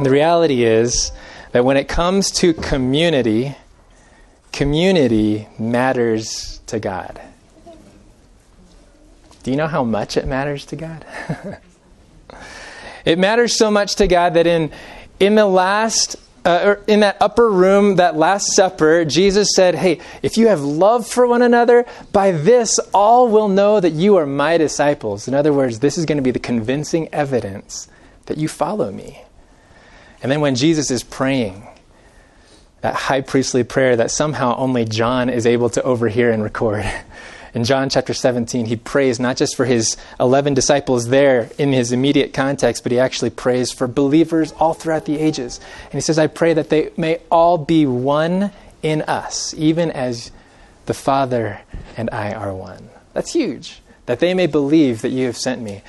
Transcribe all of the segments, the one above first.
The reality is that when it comes to community, community matters to God. Do you know how much it matters to God? it matters so much to God that in in the last uh, in that upper room, that Last Supper, Jesus said, Hey, if you have love for one another, by this all will know that you are my disciples. In other words, this is going to be the convincing evidence that you follow me. And then when Jesus is praying, that high priestly prayer that somehow only John is able to overhear and record. In John chapter 17, he prays not just for his 11 disciples there in his immediate context, but he actually prays for believers all throughout the ages. And he says, I pray that they may all be one in us, even as the Father and I are one. That's huge. That they may believe that you have sent me.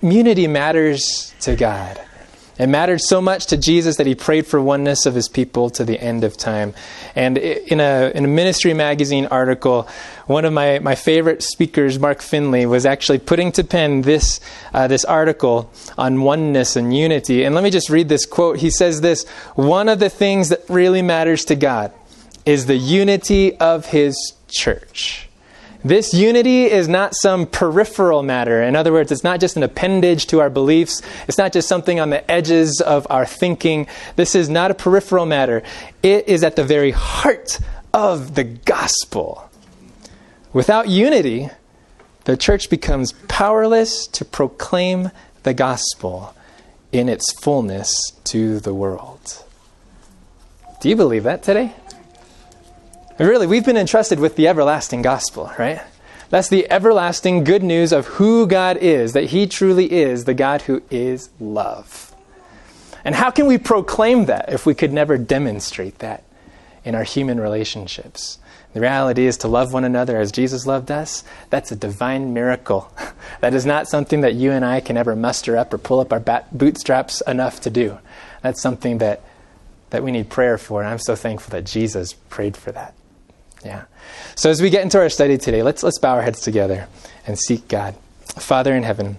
Unity matters to God. It mattered so much to Jesus that he prayed for oneness of his people to the end of time. And in a, in a ministry magazine article, one of my, my favorite speakers, Mark Finley, was actually putting to pen this, uh, this article on oneness and unity. And let me just read this quote. He says this One of the things that really matters to God is the unity of his church. This unity is not some peripheral matter. In other words, it's not just an appendage to our beliefs. It's not just something on the edges of our thinking. This is not a peripheral matter. It is at the very heart of the gospel. Without unity, the church becomes powerless to proclaim the gospel in its fullness to the world. Do you believe that today? Really, we've been entrusted with the everlasting gospel, right? That's the everlasting good news of who God is, that He truly is the God who is love. And how can we proclaim that if we could never demonstrate that in our human relationships? The reality is to love one another as Jesus loved us. That's a divine miracle. that is not something that you and I can ever muster up or pull up our bootstraps enough to do. That's something that, that we need prayer for, and I'm so thankful that Jesus prayed for that. Yeah. So as we get into our study today, let's let's bow our heads together and seek God. Father in heaven,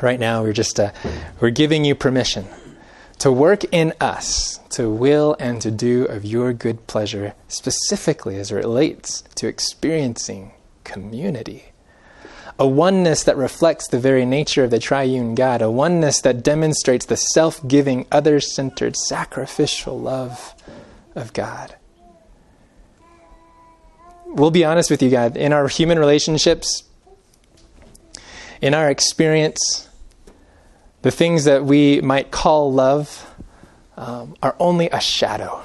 right now we're just uh, we're giving you permission to work in us to will and to do of your good pleasure, specifically as it relates to experiencing community. A oneness that reflects the very nature of the triune God, a oneness that demonstrates the self giving, other centered, sacrificial love of God we'll be honest with you, God. In our human relationships, in our experience, the things that we might call love um, are only a shadow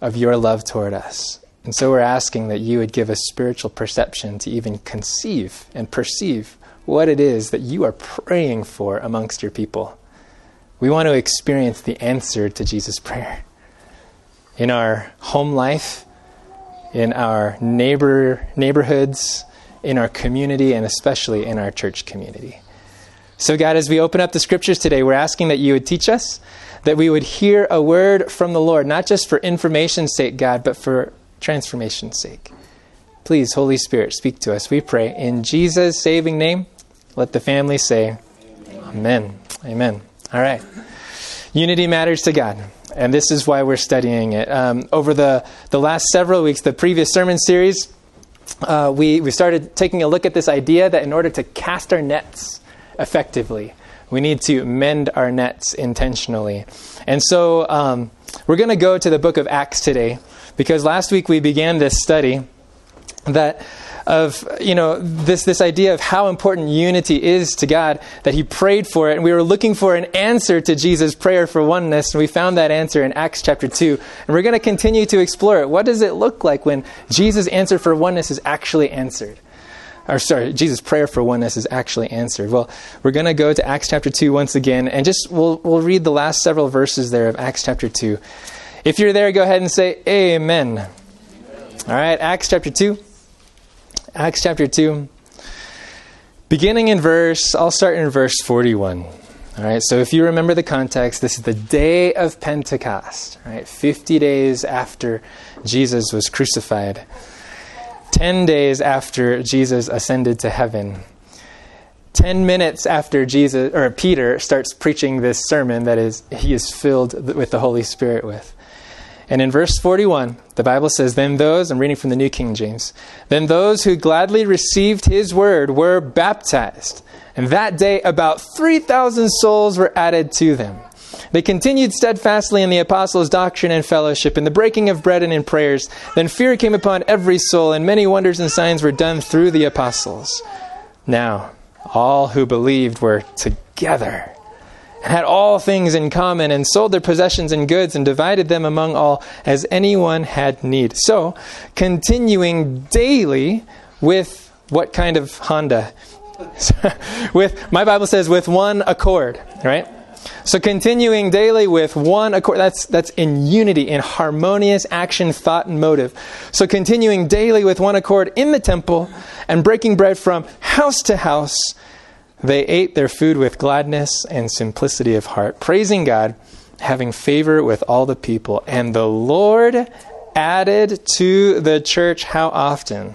of your love toward us. And so we're asking that you would give us spiritual perception to even conceive and perceive what it is that you are praying for amongst your people. We want to experience the answer to Jesus' prayer. In our home life, in our neighbor neighborhoods, in our community, and especially in our church community. So, God, as we open up the scriptures today, we're asking that you would teach us, that we would hear a word from the Lord, not just for information's sake, God, but for transformation's sake. Please, Holy Spirit, speak to us, we pray. In Jesus' saving name, let the family say, Amen. Amen. All right. Unity matters to God and this is why we're studying it. Um, over the, the last several weeks, the previous sermon series, uh, we, we started taking a look at this idea that in order to cast our nets effectively, we need to mend our nets intentionally. And so um, we're going to go to the book of Acts today because last week we began this study that of you know this this idea of how important unity is to God that he prayed for it and we were looking for an answer to Jesus prayer for oneness and we found that answer in Acts chapter 2 and we're going to continue to explore it. What does it look like when Jesus answer for oneness is actually answered? Or sorry Jesus prayer for oneness is actually answered. Well we're going to go to Acts chapter 2 once again and just we'll we'll read the last several verses there of Acts chapter 2 if you're there go ahead and say amen. all right Acts chapter 2 Acts chapter 2, beginning in verse, I'll start in verse 41. All right, so if you remember the context, this is the day of Pentecost, right? 50 days after Jesus was crucified, 10 days after Jesus ascended to heaven. 10 minutes after Jesus or Peter starts preaching this sermon that is he is filled with the Holy Spirit with. And in verse 41, the Bible says, Then those, I'm reading from the New King James, then those who gladly received his word were baptized. And that day, about 3,000 souls were added to them. They continued steadfastly in the apostles' doctrine and fellowship, in the breaking of bread and in prayers. Then fear came upon every soul, and many wonders and signs were done through the apostles. Now, all who believed were together and had all things in common and sold their possessions and goods and divided them among all as anyone had need. So, continuing daily with what kind of Honda? with my Bible says with one accord, right? So continuing daily with one accord, that's, that's in unity, in harmonious action, thought, and motive. So continuing daily with one accord in the temple and breaking bread from house to house, they ate their food with gladness and simplicity of heart, praising God, having favor with all the people. And the Lord added to the church how often?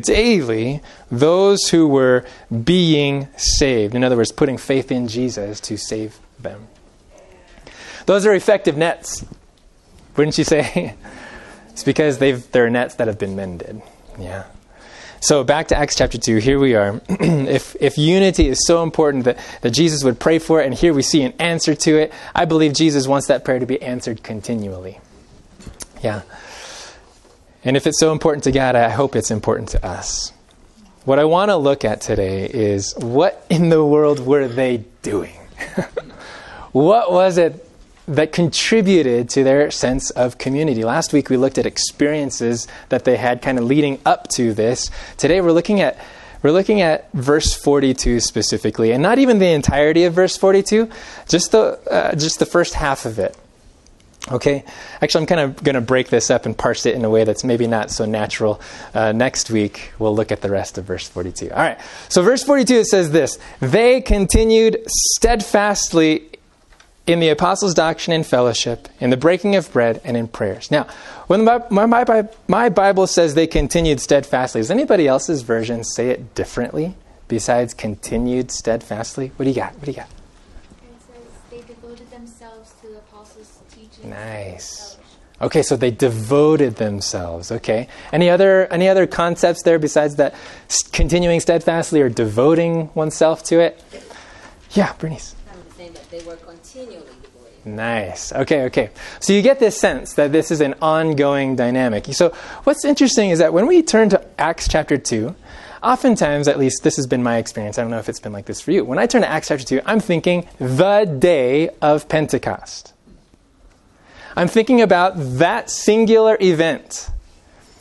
Daily, those who were being saved. In other words, putting faith in Jesus to save them. Those are effective nets, wouldn't you say? it's because they've, they're nets that have been mended. Yeah. So back to Acts chapter 2, here we are. if, if unity is so important that, that Jesus would pray for it, and here we see an answer to it, I believe Jesus wants that prayer to be answered continually. Yeah. And if it's so important to God, I hope it's important to us. What I want to look at today is what in the world were they doing? what was it that contributed to their sense of community. Last week we looked at experiences that they had kind of leading up to this. Today we're looking at we're looking at verse 42 specifically, and not even the entirety of verse 42, just the uh, just the first half of it. Okay, actually, I'm kind of going to break this up and parse it in a way that's maybe not so natural. Uh, next week, we'll look at the rest of verse 42. All right, so verse 42 it says this They continued steadfastly in the apostles' doctrine and fellowship, in the breaking of bread, and in prayers. Now, when my, my, my, my Bible says they continued steadfastly, does anybody else's version say it differently besides continued steadfastly? What do you got? What do you got? It says they devoted themselves to the apostles' teaching. Nice. Okay, so they devoted themselves. Okay. Any other any other concepts there besides that continuing steadfastly or devoting oneself to it? Yeah, Bernice. I'm saying that they were continually devoted. Nice. Okay, okay. So you get this sense that this is an ongoing dynamic. So what's interesting is that when we turn to Acts chapter 2, oftentimes, at least this has been my experience, I don't know if it's been like this for you. When I turn to Acts chapter 2, I'm thinking the day of Pentecost. I'm thinking about that singular event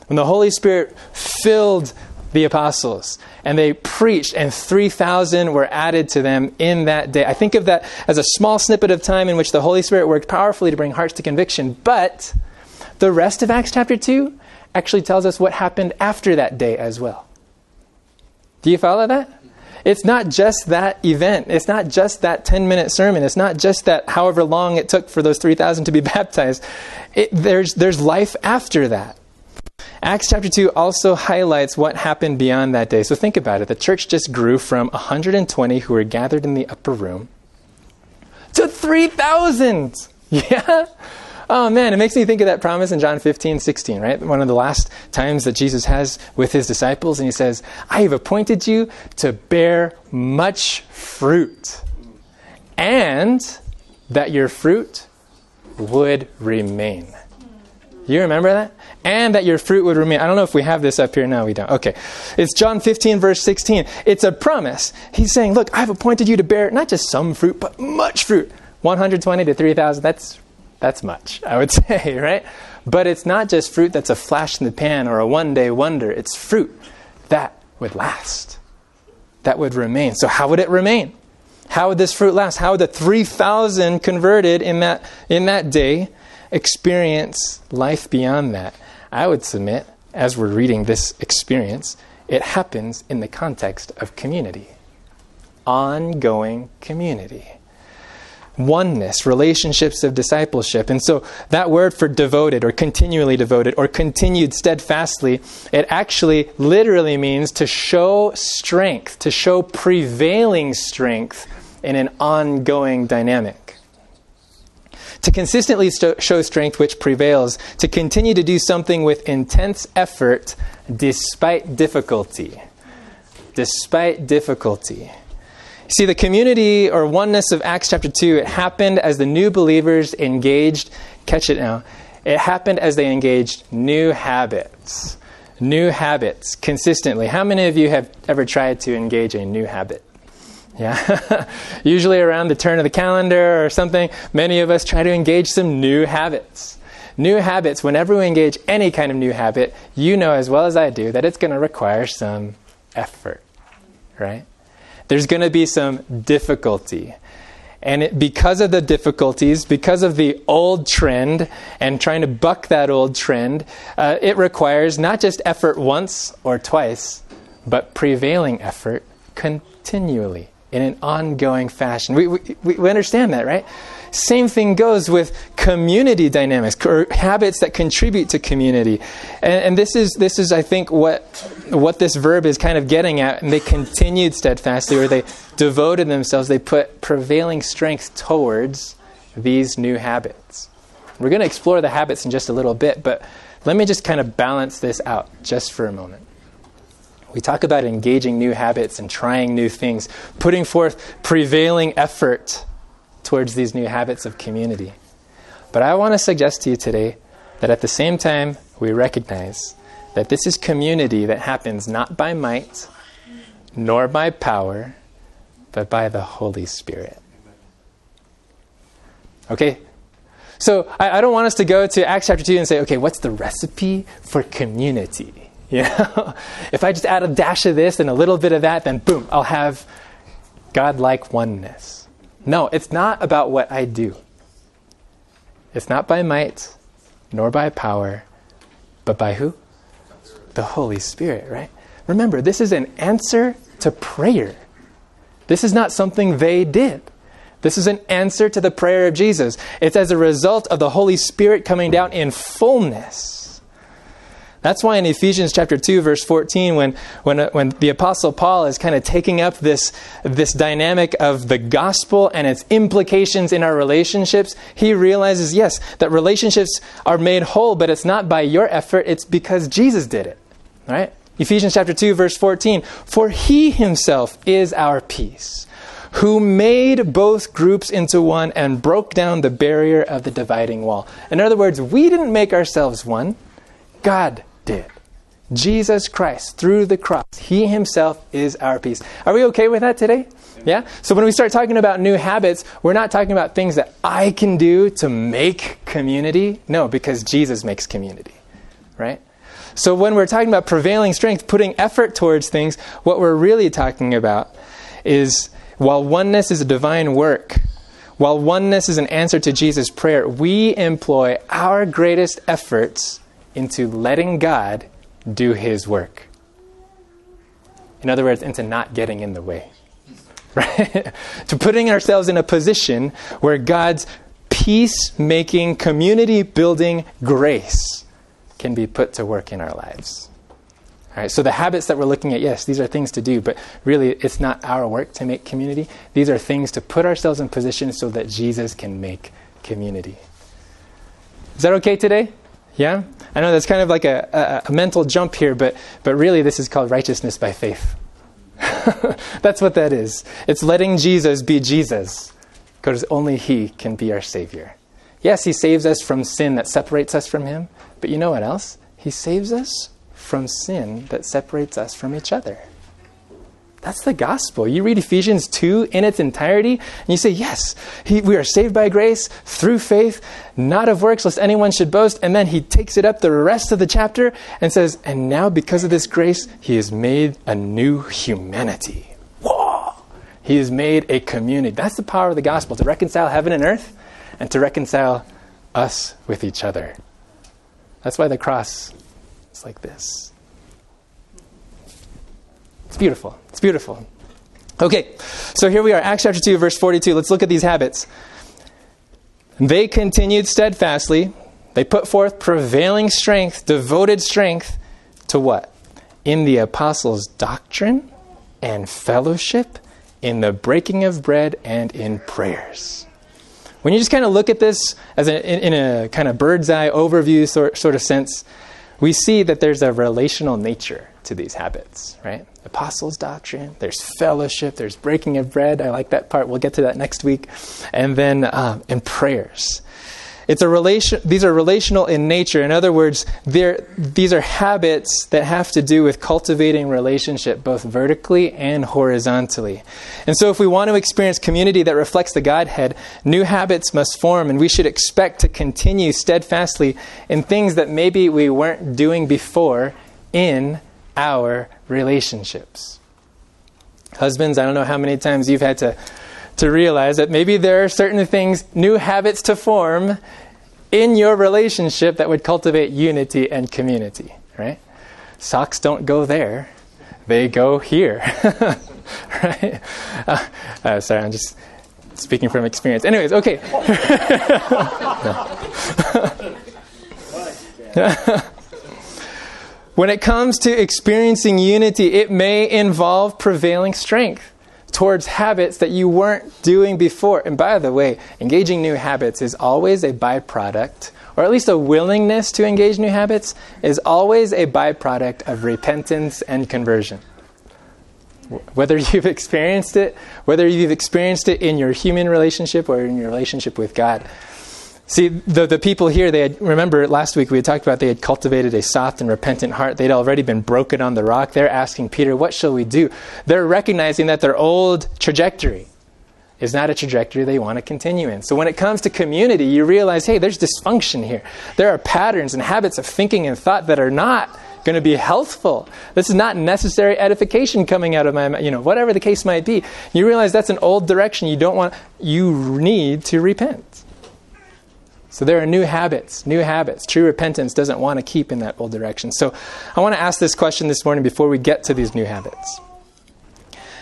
when the Holy Spirit filled the apostles. And they preached and 3000 were added to them in that day. I think of that as a small snippet of time in which the holy spirit worked powerfully to bring hearts to conviction. But the rest of acts chapter 2 actually tells us what happened after that day as well. Do you follow that? It's not just that event. It's not just that 10 minute sermon. It's not just that however long it took for those 3000 to be baptized. It, there's, there's life after that Acts chapter 2 also highlights what happened beyond that day. So think about it. The church just grew from 120 who were gathered in the upper room to 3,000. Yeah? Oh man, it makes me think of that promise in John 15, 16, right? One of the last times that Jesus has with his disciples, and he says, I have appointed you to bear much fruit, and that your fruit would remain. You remember that? And that your fruit would remain. I don't know if we have this up here. No, we don't. Okay. It's John 15, verse 16. It's a promise. He's saying, Look, I've appointed you to bear not just some fruit, but much fruit. 120 to 3,000, that's, that's much, I would say, right? But it's not just fruit that's a flash in the pan or a one day wonder. It's fruit that would last, that would remain. So, how would it remain? How would this fruit last? How would the 3,000 converted in that, in that day experience life beyond that? I would submit, as we're reading this experience, it happens in the context of community. Ongoing community. oneness, relationships of discipleship. And so that word for devoted or continually devoted or continued steadfastly, it actually literally means to show strength, to show prevailing strength in an ongoing dynamic. To consistently st- show strength which prevails, to continue to do something with intense effort despite difficulty. Despite difficulty. See, the community or oneness of Acts chapter 2, it happened as the new believers engaged, catch it now, it happened as they engaged new habits. New habits consistently. How many of you have ever tried to engage a new habit? Yeah. Usually around the turn of the calendar or something, many of us try to engage some new habits. New habits, whenever we engage any kind of new habit, you know as well as I do that it's going to require some effort, right? There's going to be some difficulty. And it, because of the difficulties, because of the old trend and trying to buck that old trend, uh, it requires not just effort once or twice, but prevailing effort continually in an ongoing fashion. We, we, we understand that, right? Same thing goes with community dynamics or habits that contribute to community. And, and, this is this is I think what what this verb is kind of getting at. And they continued steadfastly, or they devoted themselves. They put prevailing strength towards these new habits. We're going to explore the habits in just a little bit, but let me just kind of balance this out just for a moment. We talk about engaging new habits and trying new things, putting forth prevailing effort towards these new habits of community. But I want to suggest to you today that at the same time, we recognize that this is community that happens not by might nor by power, but by the Holy Spirit. Okay? So I, I, don't want us to go to Acts chapter 2 and say, okay, what's the recipe for community? You know? if I just add a dash of this and a little bit of that, then boom, I'll have God like oneness. No, it's not about what I do. It's not by might nor by power, but by who? The Holy Spirit, right? Remember, this is an answer to prayer. This is not something they did. This is an answer to the prayer of Jesus. It's as a result of the Holy Spirit coming down in fullness that's why in Ephesians chapter 2, verse 14, when, when, uh, when the Apostle Paul is kind of taking up this, this dynamic of the gospel and its implications in our relationships, he realizes, yes, that relationships are made whole, but it's not by your effort, it's because Jesus did it. Right? Ephesians chapter 2, verse 14. For he himself is our peace, who made both groups into one and broke down the barrier of the dividing wall. In other words, we didn't make ourselves one, God did. Jesus Christ, through the cross, He Himself is our peace. Are we okay with that today? Yeah? So when we start talking about new habits, we're not talking about things that I can do to make community. No, because Jesus makes community. Right? So when we're talking about prevailing strength, putting effort towards things, what we're really talking about is while oneness is a divine work, while oneness is an answer to Jesus' prayer, we employ our greatest efforts into letting God do His work. In other words, into not getting in the way. Right? to putting ourselves in a position where God's peacemaking, community building grace can be put to work in our lives. All right, so the habits that we're looking at, yes, these are things to do, but really it's not our work to make community. These are things to put ourselves in position so that Jesus can make community. Is that okay today? Yeah? I know that's kind of like a, a, a mental jump here, but, but really this is called righteousness by faith. that's what that is. It's letting Jesus be Jesus, because only He can be our Savior. Yes, He saves us from sin that separates us from Him, but you know what else? He saves us from sin that separates us from each other. That's the gospel. You read Ephesians 2 in its entirety, and you say, Yes, he, we are saved by grace through faith, not of works, lest anyone should boast. And then he takes it up the rest of the chapter and says, And now, because of this grace, he has made a new humanity. Whoa! He has made a community. That's the power of the gospel to reconcile heaven and earth and to reconcile us with each other. That's why the cross is like this. It's beautiful. It's beautiful. Okay, so here we are, Acts chapter 2, verse 42. Let's look at these habits. They continued steadfastly. They put forth prevailing strength, devoted strength to what? In the apostles' doctrine and fellowship, in the breaking of bread, and in prayers. When you just kind of look at this as a, in, in, a kind of bird's eye overview sort, sort of sense, we see that there's a relational nature to these habits, right? Apostles' doctrine, there's fellowship, there's breaking of bread. I like that part. We'll get to that next week. And then um, in prayers. It's a relation, these are relational in nature. In other words, these are habits that have to do with cultivating relationship both vertically and horizontally. And so, if we want to experience community that reflects the Godhead, new habits must form, and we should expect to continue steadfastly in things that maybe we weren't doing before in our relationships. Husbands, I don't know how many times you've had to, to realize that maybe there are certain things, new habits to form in your relationship that would cultivate unity and community, right? Socks don't go there, they go here, right? Uh, uh, sorry, I'm just speaking from experience. Anyways, okay. When it comes to experiencing unity, it may involve prevailing strength towards habits that you weren't doing before. And by the way, engaging new habits is always a byproduct, or at least a willingness to engage new habits is always a byproduct of repentance and conversion. Whether you've experienced it, whether you've experienced it in your human relationship or in your relationship with God. See, the, the people here, they had, remember last week we had talked about they had cultivated a soft and repentant heart. They'd already been broken on the rock. They're asking Peter, What shall we do? They're recognizing that their old trajectory is not a trajectory they want to continue in. So when it comes to community, you realize, hey, there's dysfunction here. There are patterns and habits of thinking and thought that are not going to be healthful. This is not necessary edification coming out of my, you know, whatever the case might be. You realize that's an old direction. You don't want, you need to repent. So there are new habits, new habits. True repentance doesn't want to keep in that old direction. So I want to ask this question this morning before we get to these new habits.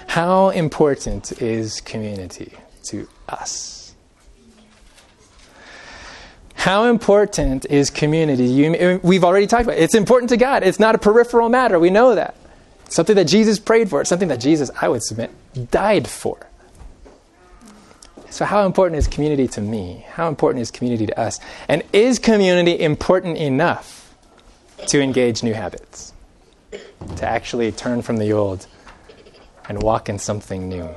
How important is community to us? How important is community? You, we've already talked about it. It's important to God. It's not a peripheral matter. We know that. Something that Jesus prayed for. It's something that Jesus, I would submit, died for. So, how important is community to me? How important is community to us? And is community important enough to engage new habits? To actually turn from the old and walk in something new?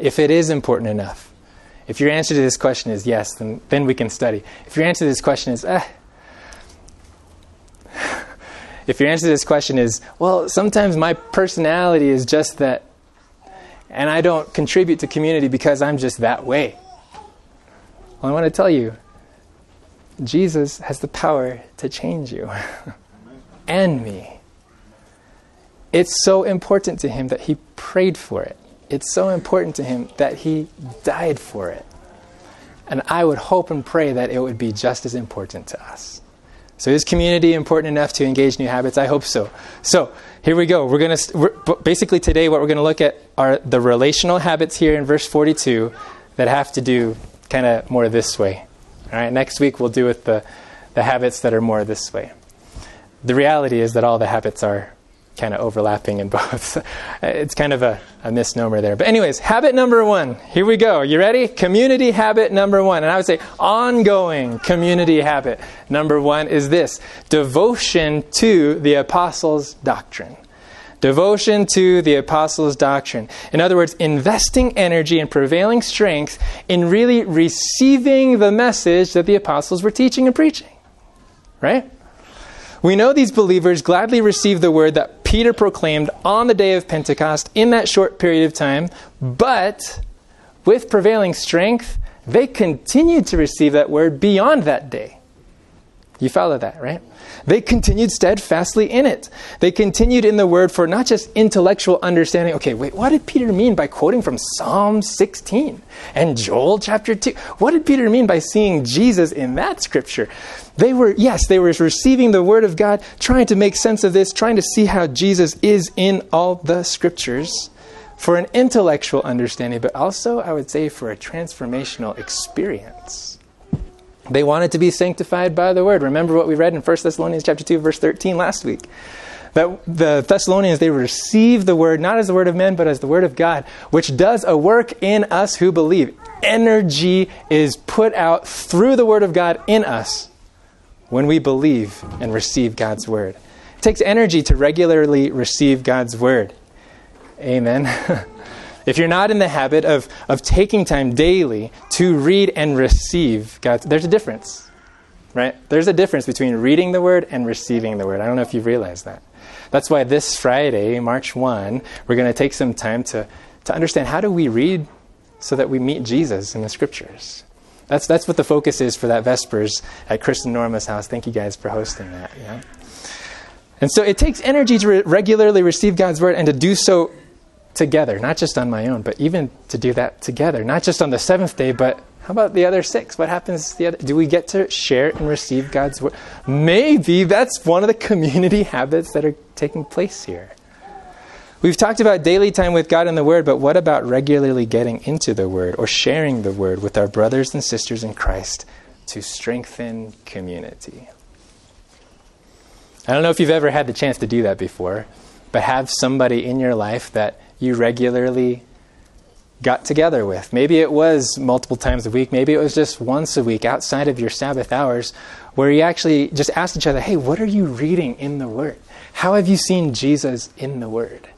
If it is important enough, if your answer to this question is yes, then, then we can study. If your answer to this question is, eh, if your answer to this question is, well, sometimes my personality is just that and I don't contribute to community because I'm just that way. Well, I want to tell you, Jesus has the power to change you and me. It's so important to him that he prayed for it. It's so important to him that he died for it. And I would hope and pray that it would be just as important to us. So is community important enough to engage new habits? I hope so. So here we go. We're going to basically today what we're going to look at are the relational habits here in verse 42 that have to do kind of more this way. All right. Next week we'll do with the the habits that are more this way. The reality is that all the habits are kind of overlapping in both. it's kind of a, a, misnomer there. But, anyways, habit number one. Here we go. You ready? Community habit number one. And I would say ongoing community habit number one is this devotion to the apostles' doctrine. Devotion to the apostles' doctrine. In other words, investing energy and prevailing strength in really receiving the message that the apostles were teaching and preaching. Right? We know these believers gladly received the word that Peter proclaimed on the day of Pentecost in that short period of time, but with prevailing strength, they continued to receive that word beyond that day. You follow that, right? They continued steadfastly in it. They continued in the word for not just intellectual understanding. Okay, wait, what did Peter mean by quoting from Psalm 16 and Joel chapter 2? What did Peter mean by seeing Jesus in that scripture? They were, yes, they were receiving the word of God, trying to make sense of this, trying to see how Jesus is in all the scriptures. for an intellectual understanding, but also, I would say, for a transformational experience. They wanted to be sanctified by the word. Remember what we read in 1 Thessalonians chapter 2 verse 13 last week. That the Thessalonians they received the word not as the word of men but as the word of God, which does a work in us who believe. Energy is put out through the word of God in us when we believe and receive God's word. It takes energy to regularly receive God's word. Amen. if you're not in the habit of, of taking time daily to read and receive God, there's a difference, right? There's a difference between reading the word and receiving the word. I don't know if you've realized that. That's why this Friday, March 1, we're going to take some time to, to understand how do we read so that we meet Jesus in the scriptures. That's, that's what the focus is for that Vespers at Kristen Norma's house. Thank you guys for hosting that. Yeah? And so it takes energy to re- regularly receive God's word and to do so together, not just on my own, but even to do that together, not just on the seventh day, but how about the other six? What happens the other? Do we get to share and receive God's word? Maybe that's one of the community habits that are taking place here. We've talked about daily time with God and the Word, but what about regularly getting into the Word or sharing the Word with our brothers and sisters in Christ to strengthen community? I don't know if you've ever had the chance to do that before, but have somebody in your life that you regularly got together with. Maybe it was multiple times a week, maybe it was just once a week outside of your Sabbath hours, where you actually just asked each other, hey, what are you reading in the Word? How have you seen Jesus in the Word?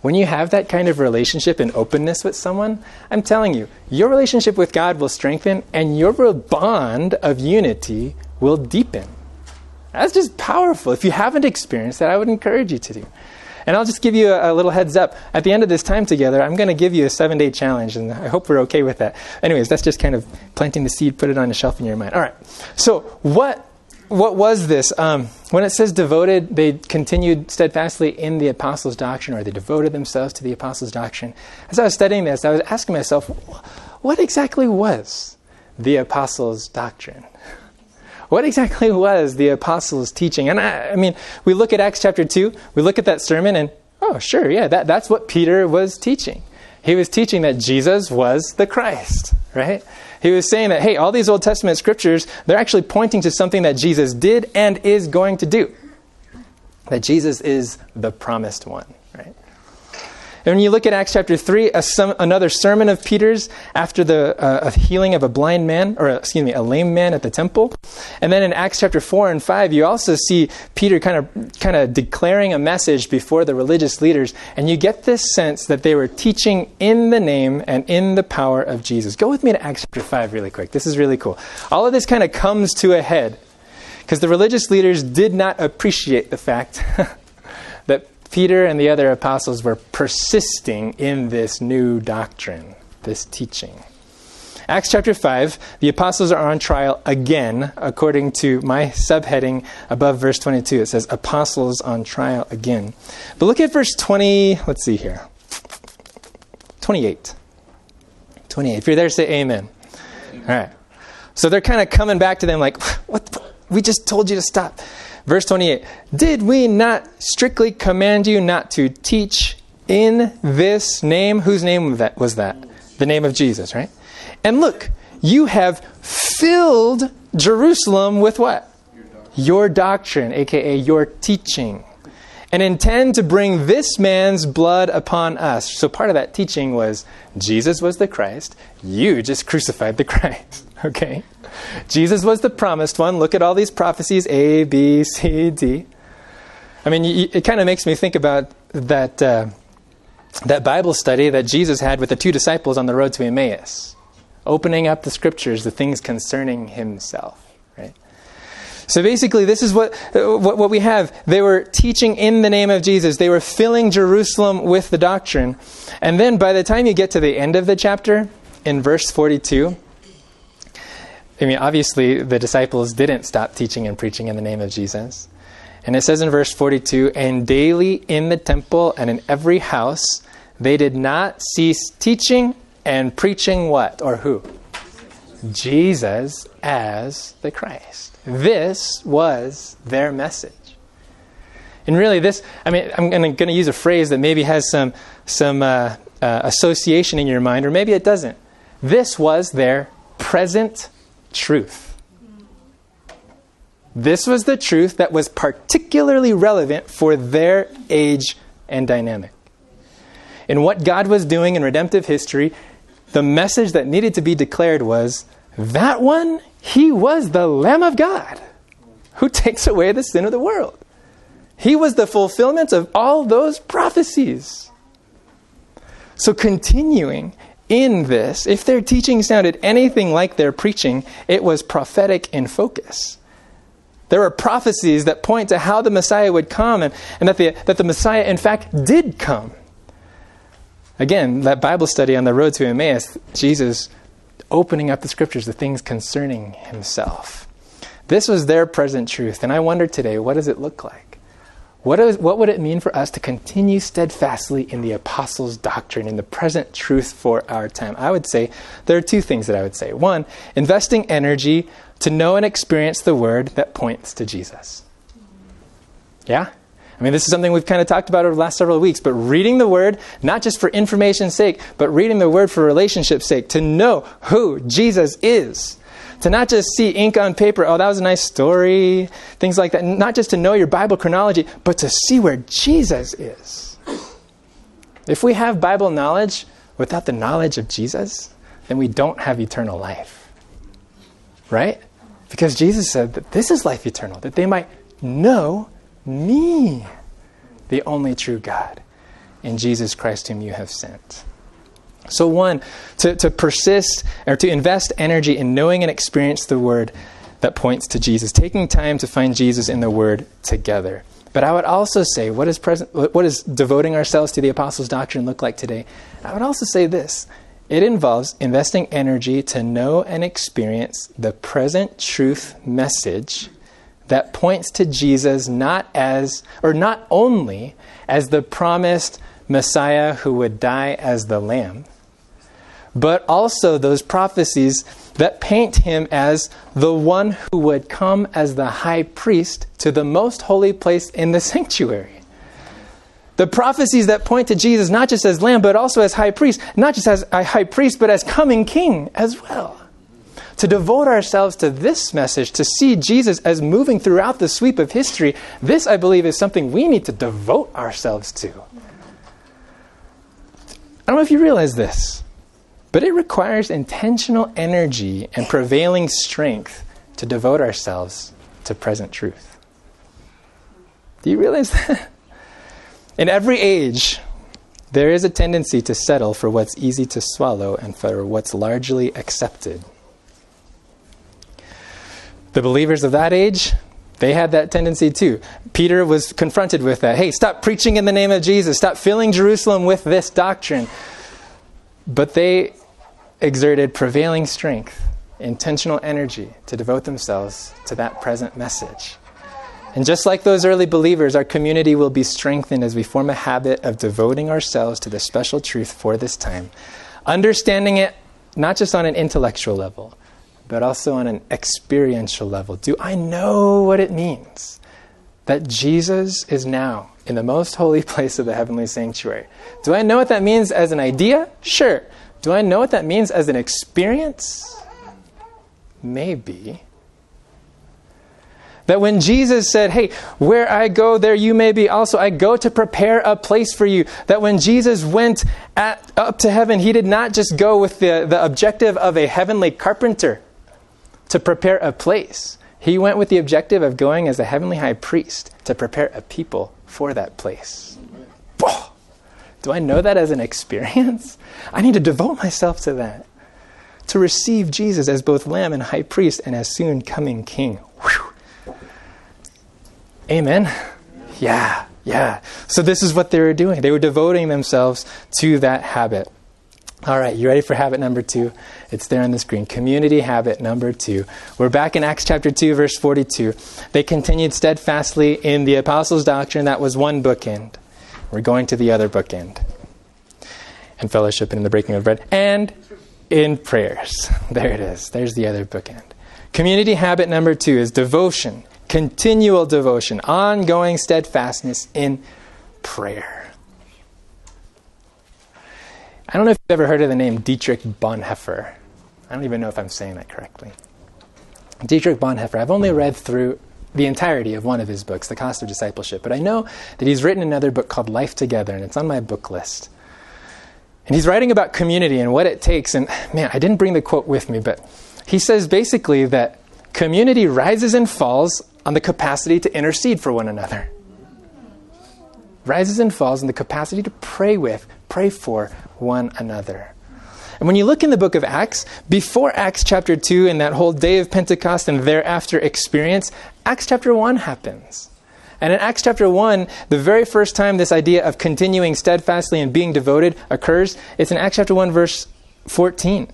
When you have that kind of relationship and openness with someone, I'm telling you, your relationship with God will strengthen and your bond of unity will deepen. That's just powerful. If you haven't experienced that, I would encourage you to do. And I'll just give you a, a little heads up. At the end of this time together, I'm going to give you a seven day challenge, and I hope we're okay with that. Anyways, that's just kind of planting the seed, put it on a shelf in your mind. All right. So, what what was this? Um, when it says devoted, they continued steadfastly in the apostles' doctrine, or they devoted themselves to the apostles' doctrine. As I was studying this, I was asking myself, what exactly was the apostles' doctrine? What exactly was the apostles' teaching? And I, I mean, we look at Acts chapter 2, we look at that sermon, and oh, sure, yeah, that, that's what Peter was teaching. He was teaching that Jesus was the Christ, right? He was saying that, hey, all these Old Testament scriptures, they're actually pointing to something that Jesus did and is going to do. That Jesus is the promised one? And when you look at Acts chapter 3, another sermon of Peter's after the uh, healing of a blind man, or excuse me, a lame man at the temple. And then in Acts chapter 4 and 5, you also see Peter kind of, kind of declaring a message before the religious leaders. And you get this sense that they were teaching in the name and in the power of Jesus. Go with me to Acts chapter 5 really quick. This is really cool. All of this kind of comes to a head because the religious leaders did not appreciate the fact Peter and the other apostles were persisting in this new doctrine, this teaching. Acts chapter 5, the apostles are on trial again, according to my subheading above verse 22. It says, Apostles on trial again. But look at verse 20, let's see here. 28. 28. If you're there, say amen. All right. So they're kind of coming back to them like, what? We just told you to stop. Verse 28 Did we not strictly command you not to teach in this name? Whose name was that? The name of Jesus, right? And look, you have filled Jerusalem with what? Your doctrine, aka your teaching. And intend to bring this man's blood upon us. So part of that teaching was Jesus was the Christ, you just crucified the Christ. Okay? Jesus was the promised one. Look at all these prophecies A, B, C, D. I mean, it kind of makes me think about that, uh, that Bible study that Jesus had with the two disciples on the road to Emmaus, opening up the scriptures, the things concerning himself. Right? So basically, this is what, what, what we have. They were teaching in the name of Jesus. They were filling Jerusalem with the doctrine. And then by the time you get to the end of the chapter, in verse 42, I mean, obviously, the disciples didn't stop teaching and preaching in the name of Jesus. And it says in verse 42 And daily in the temple and in every house, they did not cease teaching and preaching what? Or who? Jesus as the Christ. This was their message. And really, this, I mean, I'm going to use a phrase that maybe has some, some uh, uh, association in your mind, or maybe it doesn't. This was their present truth. This was the truth that was particularly relevant for their age and dynamic. In what God was doing in redemptive history, the message that needed to be declared was that one, he was the Lamb of God who takes away the sin of the world. He was the fulfillment of all those prophecies. So, continuing in this, if their teaching sounded anything like their preaching, it was prophetic in focus. There are prophecies that point to how the Messiah would come and, and that, the, that the Messiah, in fact, did come. Again, that Bible study on the road to Emmaus, Jesus opening up the scriptures, the things concerning himself. This was their present truth. And I wonder today, what does it look like? What, is, what would it mean for us to continue steadfastly in the apostles' doctrine, in the present truth for our time? I would say there are two things that I would say. One, investing energy to know and experience the word that points to Jesus. Yeah? I mean, this is something we've kind of talked about over the last several weeks, but reading the Word, not just for information's sake, but reading the Word for relationship's sake, to know who Jesus is. To not just see ink on paper, oh, that was a nice story, things like that. Not just to know your Bible chronology, but to see where Jesus is. If we have Bible knowledge without the knowledge of Jesus, then we don't have eternal life. Right? Because Jesus said that this is life eternal, that they might know me, the only true God, in Jesus Christ, whom you have sent. So, one, to, to persist or to invest energy in knowing and experience the Word that points to Jesus, taking time to find Jesus in the Word together. But I would also say, what is, present, what does devoting ourselves to the Apostles' doctrine look like today? I would also say this it involves investing energy to know and experience the present truth message that points to Jesus not as, or not only as the promised Messiah who would die as the Lamb, but also those prophecies that paint him as the one who would come as the high priest to the most holy place in the sanctuary. The prophecies that point to Jesus not just as Lamb, but also as high priest, not just as a high priest, but as coming king as well to devote ourselves to this message, to see Jesus as moving throughout the sweep of history, this, I believe, is something we need to devote ourselves to. I don't know if you realize this, but it requires intentional energy and prevailing strength to devote ourselves to present truth. Do you realize that? In every age, there is a tendency to settle for what's easy to swallow and for what's largely accepted. The believers of that age, they had that tendency too. Peter was confronted with that. Hey, stop preaching in the name of Jesus. Stop filling Jerusalem with this doctrine. But they exerted prevailing strength, intentional energy to devote themselves to that present message. And just like those early believers, our community will be strengthened as we form a habit of devoting ourselves to the special truth for this time, understanding it not just on an intellectual level, but also on an experiential level. Do I know what it means that Jesus is now in the most holy place of the heavenly sanctuary? Do I know what that means as an idea? Sure. Do I know what that means as an experience? Maybe. That when Jesus said, Hey, where I go, there you may be also, I go to prepare a place for you. That when Jesus went at, up to heaven, he did not just go with the, the objective of a heavenly carpenter to prepare a place. He went with the objective of going as a heavenly high priest to prepare a people for that place. Do I know that as an experience? I need to devote myself to that. To receive Jesus as both Lamb and High Priest and as soon coming King. Whew. Amen? Yeah, yeah. So, this is what they were doing. They were devoting themselves to that habit. All right, you ready for habit number two? It's there on the screen. Community habit number two. We're back in Acts chapter 2, verse 42. They continued steadfastly in the apostles' doctrine. That was one bookend. We're going to the other bookend. And fellowship and in the breaking of bread. And in prayers. There it is. There's the other bookend. Community habit number two is devotion, continual devotion, ongoing steadfastness in prayer. I don't know if you've ever heard of the name Dietrich Bonhoeffer. I don't even know if I'm saying that correctly. Dietrich Bonhoeffer, I've only read through the entirety of one of his books, The Cost of Discipleship, but I know that he's written another book called Life Together, and it's on my book list. And he's writing about community and what it takes. And man, I didn't bring the quote with me, but he says basically that community rises and falls on the capacity to intercede for one another. Rises and falls on the capacity to pray with, pray for one another. And when you look in the book of Acts, before Acts chapter 2 and that whole day of Pentecost and thereafter experience, Acts chapter 1 happens. And in Acts chapter 1, the very first time this idea of continuing steadfastly and being devoted occurs, it's in Acts chapter 1, verse 14.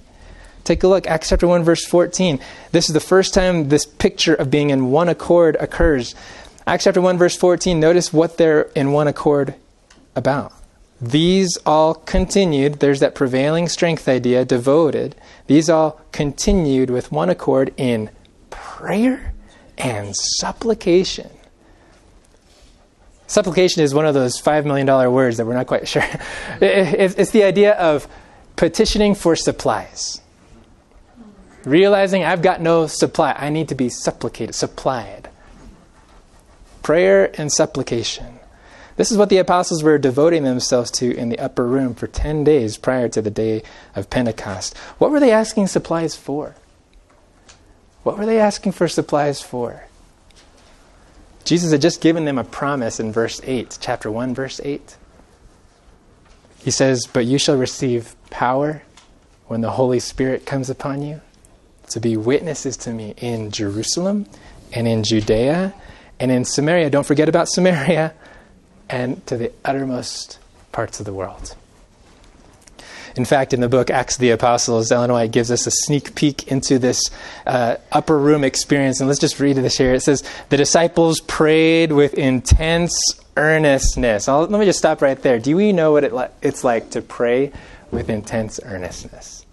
Take a look, Acts chapter 1, verse 14. This is the first time this picture of being in one accord occurs. Acts chapter 1, verse 14, notice what they're in one accord about. These all continued, there's that prevailing strength idea, devoted. These all continued with one accord in prayer and supplication. Supplication is one of those $5 million words that we're not quite sure. It's the idea of petitioning for supplies. Realizing I've got no supply, I need to be supplicated, supplied. Prayer and supplication. This is what the apostles were devoting themselves to in the upper room for 10 days prior to the day of Pentecost. What were they asking supplies for? What were they asking for supplies for? Jesus had just given them a promise in verse 8, chapter 1, verse 8. He says, But you shall receive power when the Holy Spirit comes upon you to be witnesses to me in Jerusalem and in Judea and in Samaria. Don't forget about Samaria and to the uttermost parts of the world. In fact, in the book Acts of the Apostles, Ellen White gives us a sneak peek into this uh, upper room experience. And let's just read this here. It says, The disciples prayed with intense earnestness. I'll, let me just stop right there. Do we know what it li- it's like to pray with intense earnestness?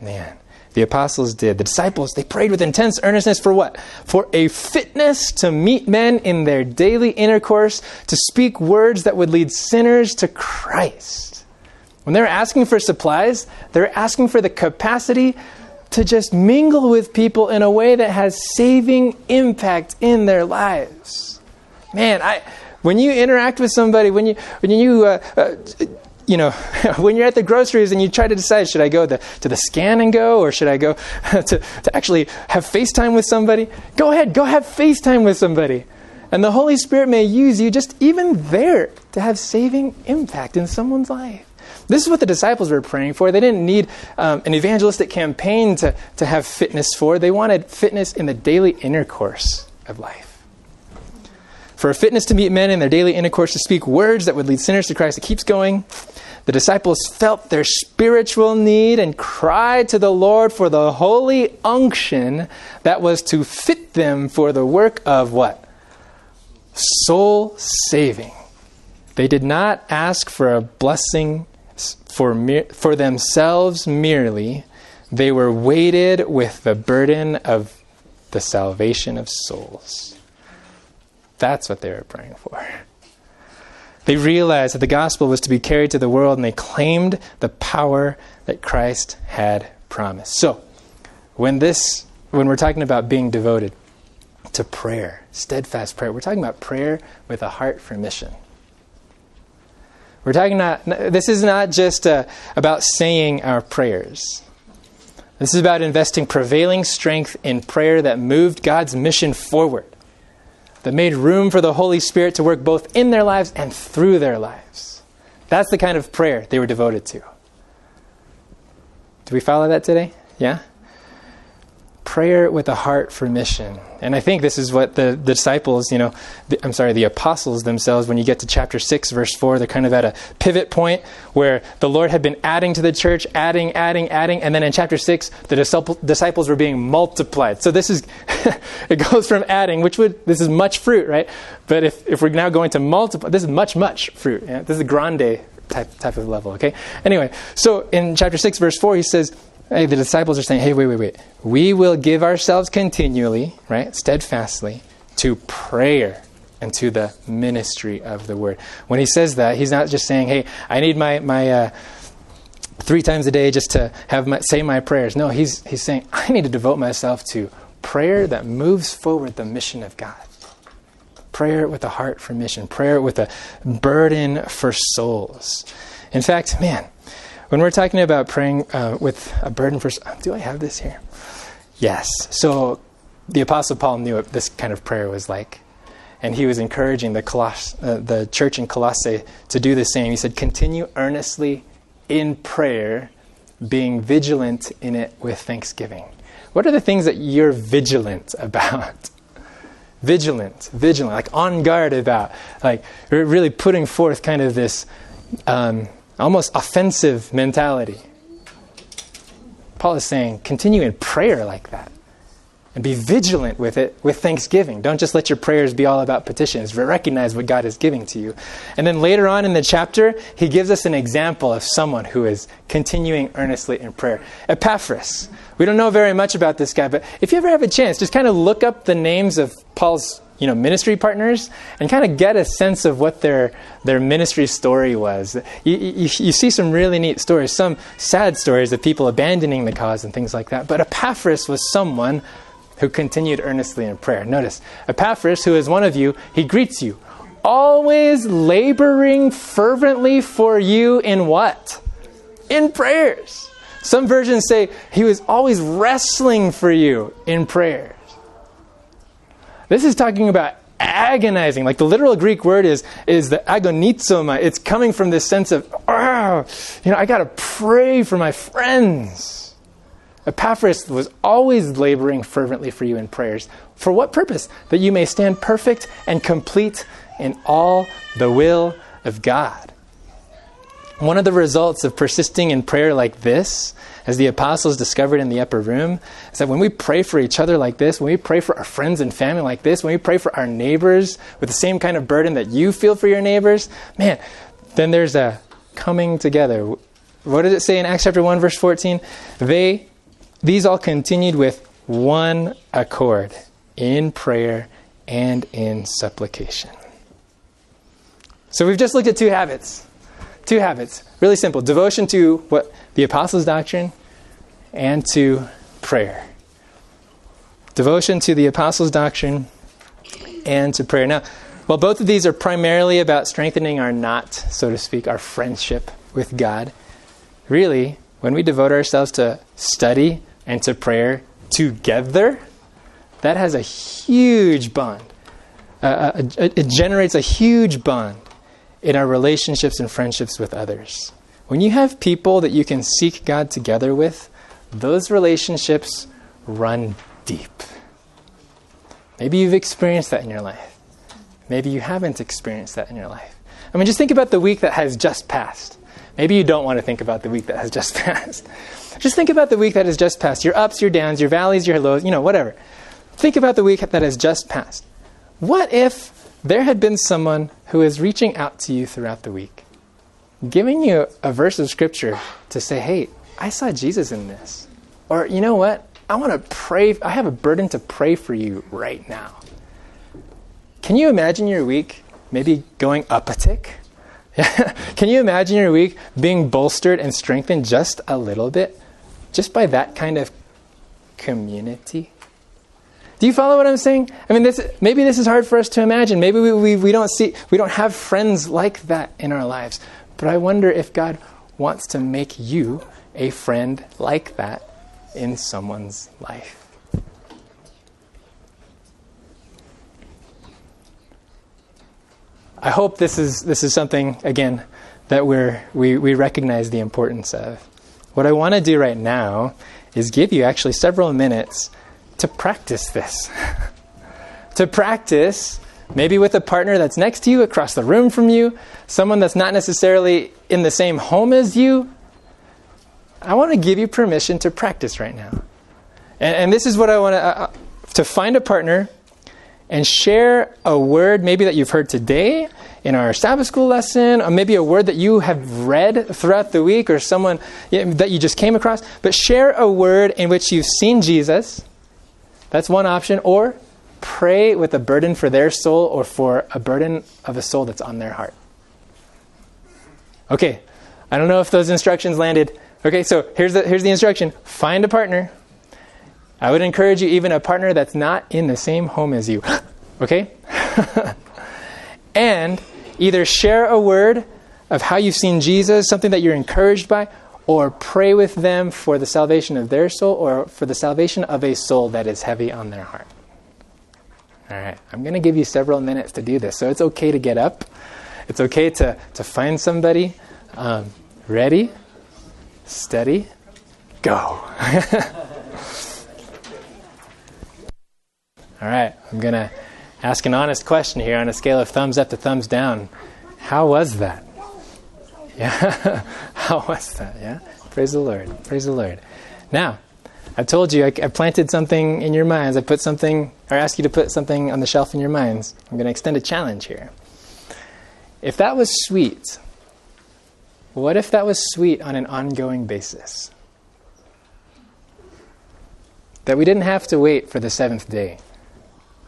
Man, the apostles did. The disciples, they prayed with intense earnestness for what? For a fitness to meet men in their daily intercourse, to speak words that would lead sinners to Christ. When they're asking for supplies, they're asking for the capacity to just mingle with people in a way that has saving impact in their lives. Man, I when you interact with somebody, when you when you uh, uh, you know, when you're at the groceries and you try to decide, should I go the, to the scan and go or should I go to, to actually have FaceTime with somebody? Go ahead, go have FaceTime with somebody. And the Holy Spirit may use you just even there to have saving impact in someone's life. This is what the disciples were praying for. They didn't need um, an evangelistic campaign to, to have fitness for, they wanted fitness in the daily intercourse of life. For a fitness to meet men in their daily intercourse to speak words that would lead sinners to Christ. It keeps going. The disciples felt their spiritual need and cried to the Lord for the holy unction that was to fit them for the work of what? Soul saving. They did not ask for a blessing for, me- for themselves merely, they were weighted with the burden of the salvation of souls. That's what they were praying for. They realized that the gospel was to be carried to the world and they claimed the power that Christ had promised. So, when this when we're talking about being devoted to prayer, steadfast prayer, we're talking about prayer with a heart for mission. We're talking about, this is not just uh, about saying our prayers. This is about investing prevailing strength in prayer that moved God's mission forward, that made room for the Holy Spirit to work both in their lives and through their lives. That's the kind of prayer they were devoted to. Do we follow that today? Yeah? Prayer with a heart for mission. And I think this is what the, the disciples, you know, the, I'm sorry, the apostles themselves, when you get to chapter 6, verse 4, they're kind of at a pivot point where the Lord had been adding to the church, adding, adding, adding. And then in chapter 6, the disciples were being multiplied. So this is, it goes from adding, which would, this is much fruit, right? But if, if we're now going to multiply, this is much, much fruit. Yeah? This is a grande type, type of level, okay? Anyway, so in chapter 6, verse 4, he says, Hey, the disciples are saying, hey, wait, wait, wait. We will give ourselves continually, right, steadfastly, to prayer and to the ministry of the word. When he says that, he's not just saying, hey, I need my, my uh, three times a day just to have my, say my prayers. No, he's, he's saying, I need to devote myself to prayer that moves forward the mission of God. Prayer with a heart for mission, prayer with a burden for souls. In fact, man, when we're talking about praying uh, with a burden for do I have this here? Yes. So the Apostle Paul knew what this kind of prayer was like. And he was encouraging the, Coloss- uh, the church in Colossae to do the same. He said, Continue earnestly in prayer, being vigilant in it with thanksgiving. What are the things that you're vigilant about? vigilant, vigilant, like on guard about, like really putting forth kind of this um, almost offensive mentality. Paul is saying, continue in prayer like that and be vigilant with it with thanksgiving. Don't just let your prayers be all about petitions. Recognize what God is giving to you. And then later on in the chapter, he gives us an example of someone who is continuing earnestly in prayer. Epaphras. We don't know very much about this guy, but if you ever have a chance, just kind of look up the names of Paul's you know, ministry partners and kind of get a sense of what their, their ministry story was. You, you, you, see some really neat stories, some sad stories of people abandoning the cause and things like that. But Epaphras was someone who continued earnestly in prayer. Notice, Epaphras, who is one of you, he greets you, always laboring fervently for you in what? In prayers. Some versions say he was always wrestling for you in prayers. This is talking about agonizing. Like the literal Greek word is, is the agonizomai. It's coming from this sense of, oh, you know, I got to pray for my friends. Epaphras was always laboring fervently for you in prayers. For what purpose? That you may stand perfect and complete in all the will of God. One of the results of persisting in prayer like this, as the apostles discovered in the upper room, is that when we pray for each other like this, when we pray for our friends and family like this, when we pray for our neighbors with the same kind of burden that you feel for your neighbors, man, then there's a coming together. What does it say in Acts chapter 1, verse 14? They these all continued with one accord in prayer and in supplication. So we've just looked at two habits. Two habits. Really simple. Devotion to what the apostles' doctrine and to prayer. Devotion to the apostles' doctrine and to prayer. Now, while both of these are primarily about strengthening our knot, so to speak, our friendship with God, really, when we devote ourselves to study and to prayer together, that has a huge bond. Uh, uh it generates a huge bond in our relationships and friendships with others. When you have people that you can seek God together with, those relationships run deep. Maybe you've experienced that in your life. Maybe you haven't experienced that in your life. I mean, just think about the week that has just passed. Maybe you don't want to think about the week that has just passed. Just think about the week that has just passed your ups, your downs, your valleys, your lows, you know, whatever. Think about the week that has just passed. What if there had been someone who is reaching out to you throughout the week, giving you a verse of scripture to say, hey, I saw Jesus in this? Or, you know what? I want to pray, I have a burden to pray for you right now. Can you imagine your week maybe going up a tick? Can you imagine your week being bolstered and strengthened just a little bit? Just by that kind of community? Do you follow what I'm saying? I mean, this, maybe this is hard for us to imagine. Maybe we, we, we, don't see, we don't have friends like that in our lives. But I wonder if God wants to make you a friend like that in someone's life. I hope this is, this is something, again, that we're, we, we recognize the importance of. What I want to do right now is give you actually several minutes to practice this. to practice, maybe with a partner that's next to you, across the room from you, someone that's not necessarily in the same home as you. I want to give you permission to practice right now. And, and this is what I want to, uh, uh to find a partner and share a word maybe that you've heard today in our Sabbath school lesson, or maybe a word that you have read throughout the week, or someone that you just came across. But share a word in which you've seen Jesus. That's one option. Or pray with a burden for their soul or for a burden of a soul that's on their heart. Okay, I don't know if those instructions landed, Okay, so here's the, here's the instruction find a partner. I would encourage you, even a partner that's not in the same home as you. okay? and either share a word of how you've seen Jesus, something that you're encouraged by, or pray with them for the salvation of their soul or for the salvation of a soul that is heavy on their heart. All right, I'm going to give you several minutes to do this, so it's okay to get up. It's okay to, to find somebody. Um, ready, steady, go. All right, I'm going to ask an honest question here on a scale of thumbs up to thumbs down. How was that? Yeah, how was that? Yeah, praise the Lord. Praise the Lord. Now, I told you I, I, planted something in your minds. I put something, or asked you to put something on the shelf in your minds. I'm going to extend a challenge here. If that was sweet, what if that was sweet on an ongoing basis? That we didn't have to wait for the seventh day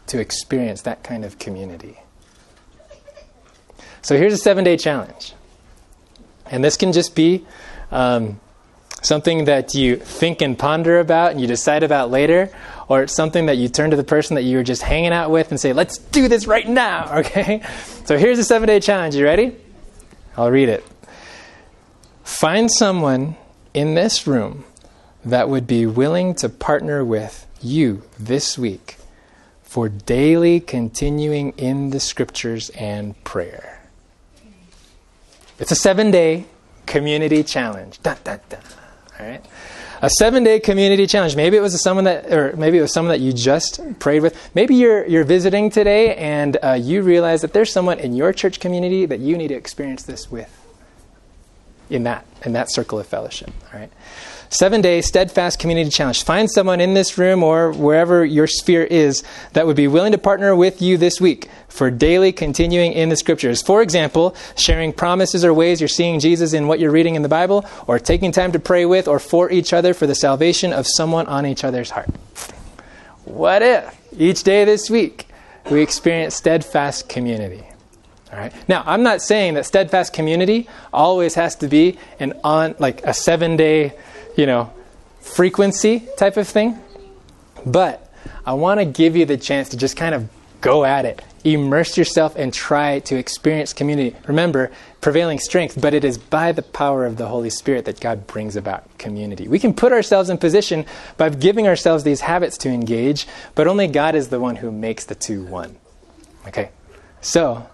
to experience that kind of community. So here's a seven day challenge. And this can just be um, something that you think and ponder about and you decide about later, or it's something that you turn to the person that you were just hanging out with and say, let's do this right now, okay? So here's a seven day challenge. You ready? I'll read it. Find someone in this room that would be willing to partner with you this week for daily continuing in the scriptures and prayer. It's a seven day community challenge. Dun, dun, dun. All right. A seven day community challenge. Maybe it was someone that, or maybe it was someone that you just prayed with. Maybe you're, you're visiting today and uh, you realize that there's someone in your church community that you need to experience this with in that, in that circle of fellowship. All right. Seven day steadfast community challenge. Find someone in this room or wherever your sphere is that would be willing to partner with you this week for daily continuing in the scriptures. For example, sharing promises or ways you're seeing Jesus in what you're reading in the Bible, or taking time to pray with or for each other for the salvation of someone on each other's heart. What if each day this week we experience steadfast community? All right. Now, I'm not saying that steadfast community always has to be an on like a seven day you know, frequency type of thing. But I want to give you the chance to just kind of go at it. Immerse yourself and try to experience community. Remember, prevailing strength, but it is by the power of the Holy Spirit that God brings about community. We can put ourselves in position by giving ourselves these habits to engage, but only God is the one who makes the two one. Okay, so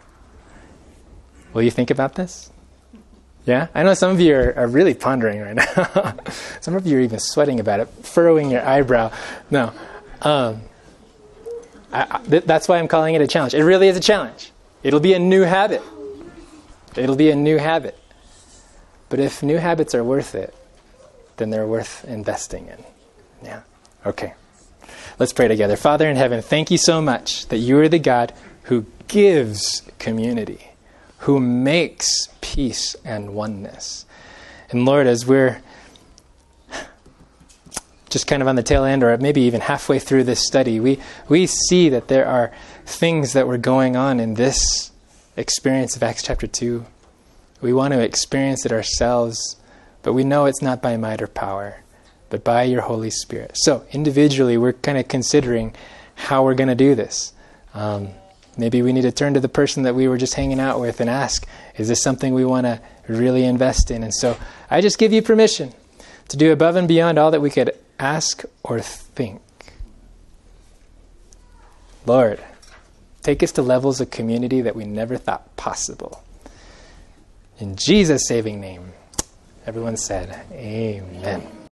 will you think about this? Yeah? I know some of you are, are really pondering right now. some of you are even sweating about it, furrowing your eyebrow. No. Um, I, I, th- that's why I'm calling it a challenge. It really is a challenge. It'll be a new habit. It'll be a new habit. But if new habits are worth it, then they're worth investing in. Yeah? Okay. Let's pray together. Father in heaven, thank you so much that you are the God who gives community who makes peace and oneness. And Lord, as we're just kind of on the tail end, or maybe even halfway through this study, we, we see that there are things that were going on in this experience of Acts chapter 2. We want to experience it ourselves, but we know it's not by might or power, but by your Holy Spirit. So, individually, we're kind of considering how we're going to do this. Um, Maybe we need to turn to the person that we were just hanging out with and ask, is this something we want to really invest in? And so I just give you permission to do above and beyond all that we could ask or think. Lord, take us to levels of community that we never thought possible. In Jesus' saving name, everyone said, Amen.